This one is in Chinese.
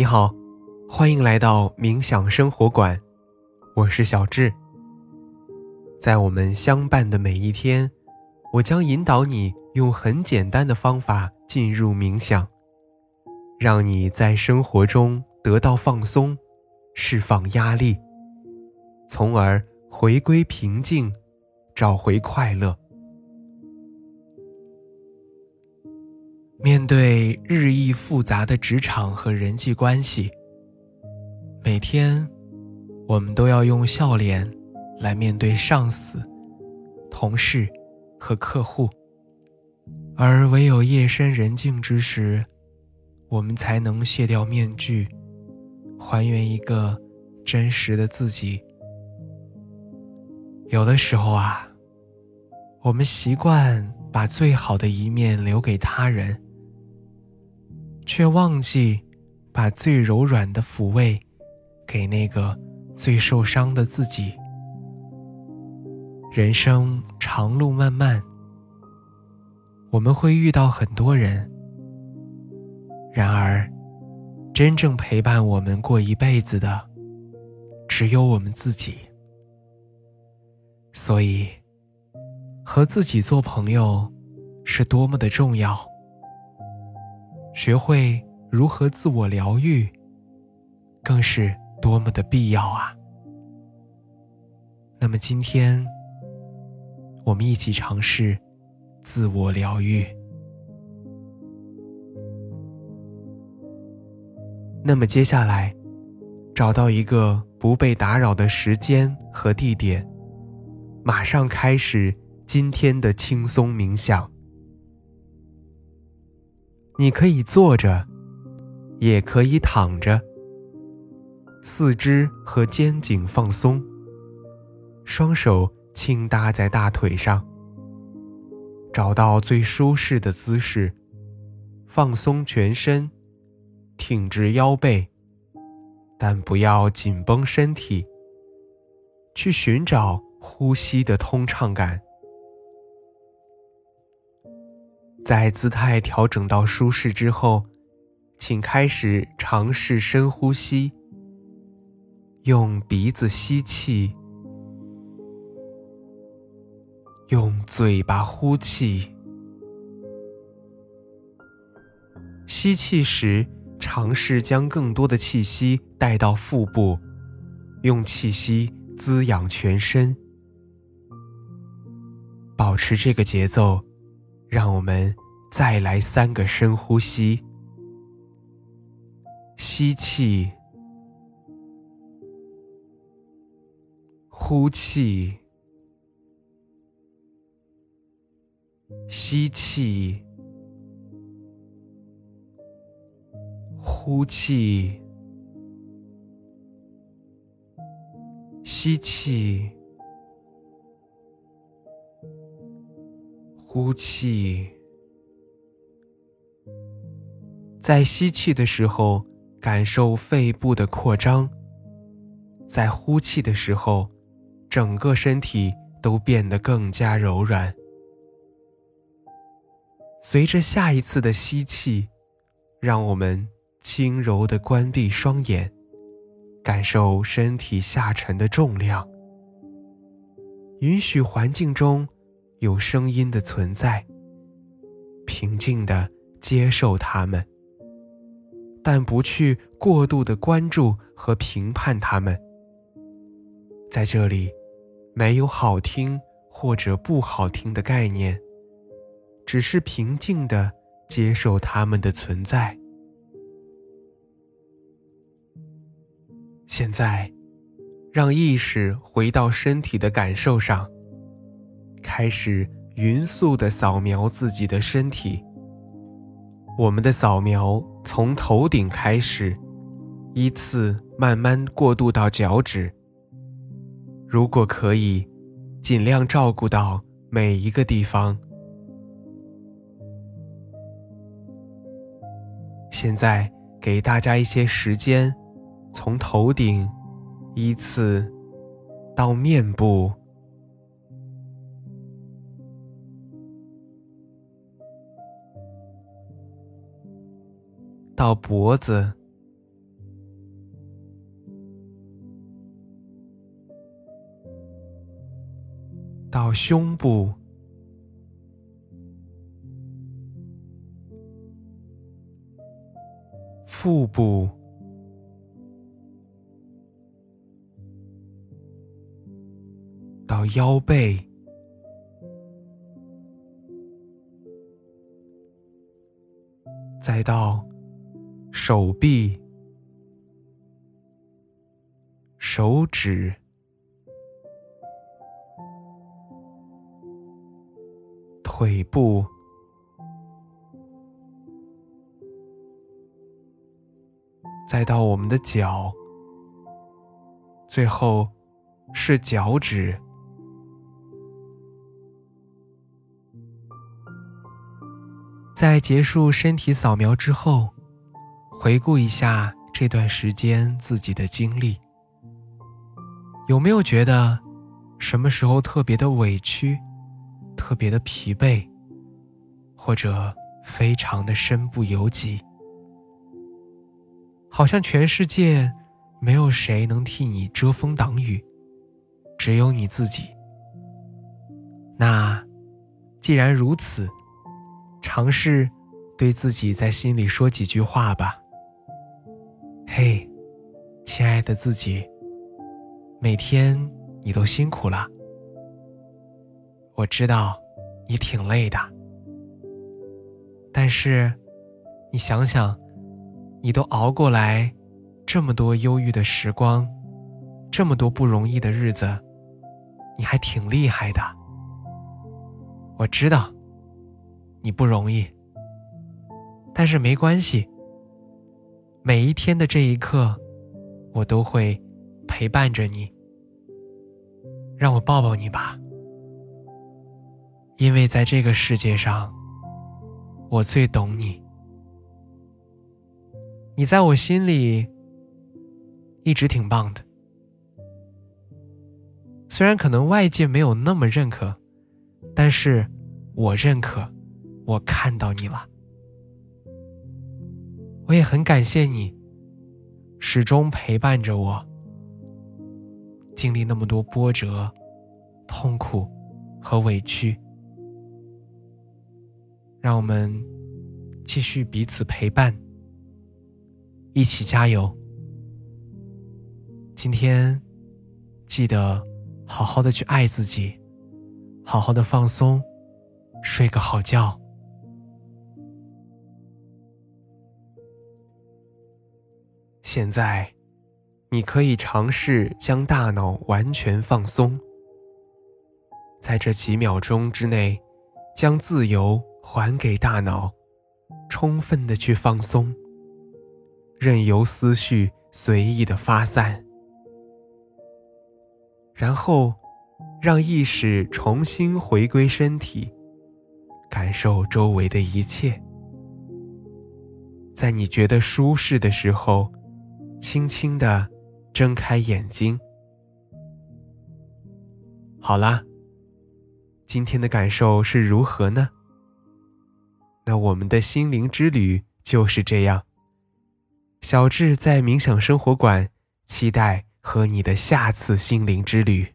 你好，欢迎来到冥想生活馆，我是小智。在我们相伴的每一天，我将引导你用很简单的方法进入冥想，让你在生活中得到放松，释放压力，从而回归平静，找回快乐。面对日益复杂的职场和人际关系，每天我们都要用笑脸来面对上司、同事和客户，而唯有夜深人静之时，我们才能卸掉面具，还原一个真实的自己。有的时候啊，我们习惯把最好的一面留给他人。却忘记把最柔软的抚慰给那个最受伤的自己。人生长路漫漫，我们会遇到很多人，然而，真正陪伴我们过一辈子的，只有我们自己。所以，和自己做朋友，是多么的重要。学会如何自我疗愈，更是多么的必要啊！那么今天，我们一起尝试自我疗愈。那么接下来，找到一个不被打扰的时间和地点，马上开始今天的轻松冥想。你可以坐着，也可以躺着。四肢和肩颈放松，双手轻搭在大腿上。找到最舒适的姿势，放松全身，挺直腰背，但不要紧绷身体。去寻找呼吸的通畅感。在姿态调整到舒适之后，请开始尝试深呼吸。用鼻子吸气，用嘴巴呼气。吸气时，尝试将更多的气息带到腹部，用气息滋养全身。保持这个节奏。让我们再来三个深呼吸：吸气，呼气，吸气，呼气，吸气。呼气，在吸气的时候感受肺部的扩张，在呼气的时候，整个身体都变得更加柔软。随着下一次的吸气，让我们轻柔的关闭双眼，感受身体下沉的重量，允许环境中。有声音的存在，平静的接受它们，但不去过度的关注和评判它们。在这里，没有好听或者不好听的概念，只是平静的接受它们的存在。现在，让意识回到身体的感受上。开始匀速的扫描自己的身体。我们的扫描从头顶开始，依次慢慢过渡到脚趾。如果可以，尽量照顾到每一个地方。现在给大家一些时间，从头顶依次到面部。到脖子。到胸部。腹部。到腰背。再到手臂、手指。腿部，再到我们的脚，最后是脚趾。在结束身体扫描之后，回顾一下这段时间自己的经历，有没有觉得什么时候特别的委屈？特别的疲惫，或者非常的身不由己，好像全世界没有谁能替你遮风挡雨，只有你自己。那既然如此，尝试对自己在心里说几句话吧。嘿，亲爱的自己，每天你都辛苦了。我知道，你挺累的。但是，你想想，你都熬过来这么多忧郁的时光，这么多不容易的日子，你还挺厉害的。我知道，你不容易。但是没关系，每一天的这一刻，我都会陪伴着你。让我抱抱你吧。因为在这个世界上，我最懂你。你在我心里一直挺棒的，虽然可能外界没有那么认可，但是我认可，我看到你了。我也很感谢你，始终陪伴着我，经历那么多波折、痛苦和委屈。让我们继续彼此陪伴，一起加油。今天记得好好的去爱自己，好好的放松，睡个好觉。现在，你可以尝试将大脑完全放松，在这几秒钟之内，将自由。还给大脑，充分的去放松，任由思绪随意的发散，然后让意识重新回归身体，感受周围的一切。在你觉得舒适的时候，轻轻的睁开眼睛。好啦，今天的感受是如何呢？那我们的心灵之旅就是这样。小智在冥想生活馆，期待和你的下次心灵之旅。